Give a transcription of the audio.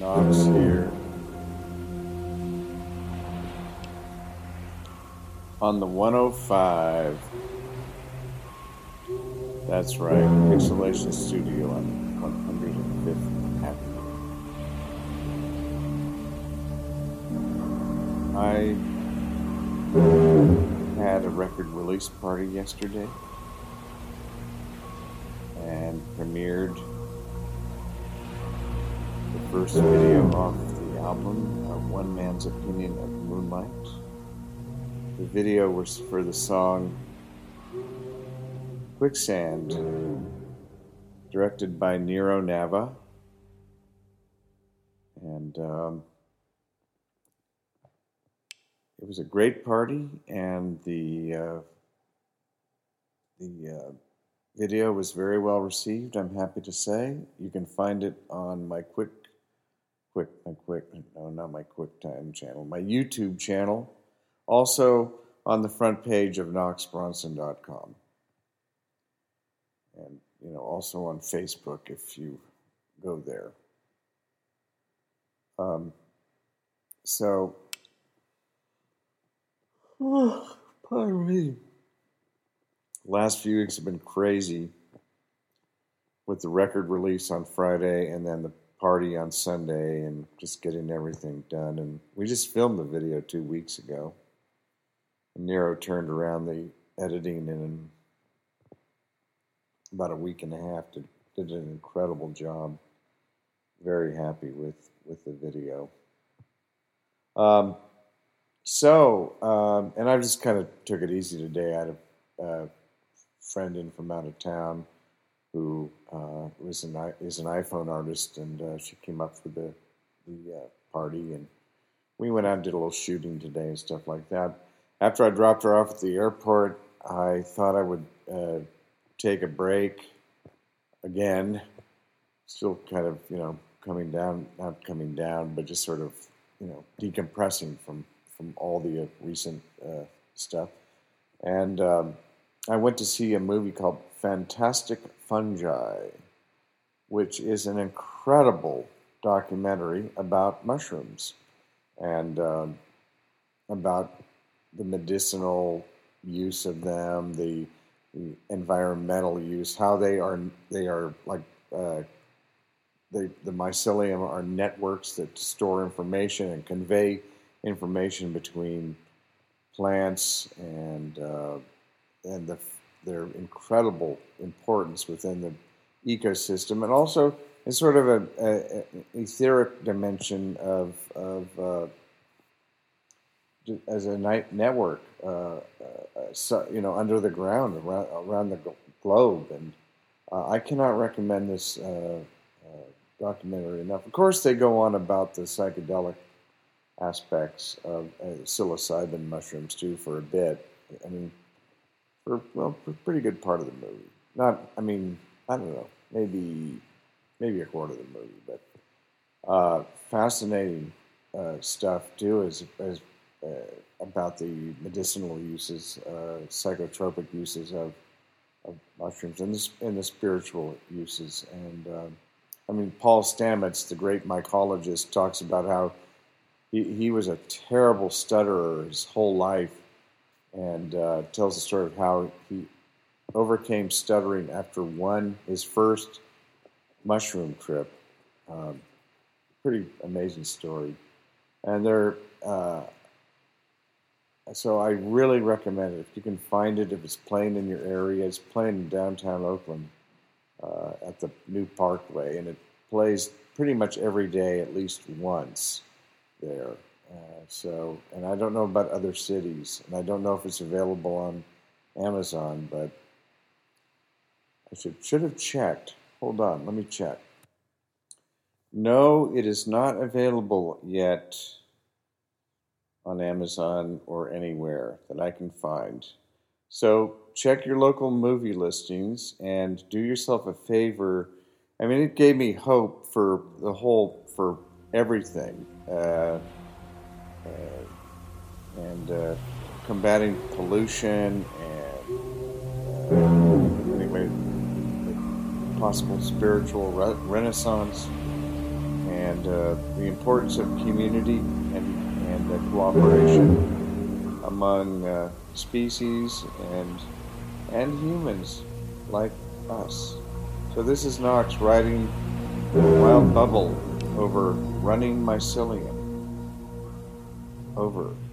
Knox here. On the 105. That's right, Pixelation Studio on 105th Avenue. I had a record release party yesterday and premiered first video off the album, uh, One Man's Opinion of Moonlight. The video was for the song Quicksand, directed by Nero Nava. And um, it was a great party, and the uh, the uh, video was very well received. I'm happy to say you can find it on my quick, quick, my quick, no, not my QuickTime channel, my YouTube channel, also on the front page of knoxbronson.com, and you know also on Facebook if you go there. Um, so Oh, pardon me. Last few weeks have been crazy with the record release on Friday and then the party on Sunday and just getting everything done. And we just filmed the video two weeks ago. And Nero turned around the editing in about a week and a half. Did, did an incredible job. Very happy with, with the video. Um, so, um, and I just kind of took it easy today. I had a, a friend in from out of town who uh, was an is an iPhone artist, and uh, she came up for the the uh, party, and we went out and did a little shooting today and stuff like that. After I dropped her off at the airport, I thought I would uh, take a break again. Still kind of you know coming down, not coming down, but just sort of you know decompressing from from all the uh, recent uh, stuff. And um, I went to see a movie called Fantastic Fungi, which is an incredible documentary about mushrooms and um, about the medicinal use of them, the, the, environmental use, how they are they are like uh, they, the mycelium are networks that store information and convey information between plants and uh, and the, their incredible importance within the ecosystem, and also in sort of a, a, a etheric dimension of of uh, as a night network, uh, uh, so, you know, under the ground around around the globe, and uh, I cannot recommend this uh, documentary enough. Of course, they go on about the psychedelic aspects of psilocybin mushrooms too for a bit. I mean, for well, for a pretty good part of the movie. Not, I mean, I don't know, maybe maybe a quarter of the movie, but uh, fascinating uh, stuff too is, is uh, about the medicinal uses, uh, psychotropic uses of, of mushrooms, and the, and the spiritual uses. And um, I mean, Paul Stamets, the great mycologist, talks about how he, he was a terrible stutterer his whole life and uh, tells the story of how he overcame stuttering after one his first mushroom trip. Um, pretty amazing story, and they're uh, so I really recommend it if you can find it. If it's playing in your area, it's playing in downtown Oakland uh, at the new Parkway, and it plays pretty much every day at least once there. Uh, so, and I don't know about other cities, and I don't know if it's available on Amazon, but I should should have checked. Hold on, let me check. No, it is not available yet on Amazon or anywhere that I can find. So check your local movie listings and do yourself a favor. I mean, it gave me hope for the whole for everything uh, uh, and uh, combating pollution and anyway, possible spiritual re- renaissance and uh, the importance of community and, and uh, cooperation among uh, species and and humans like us. So this is Knox riding a Wild Bubble over running mycelium. Over.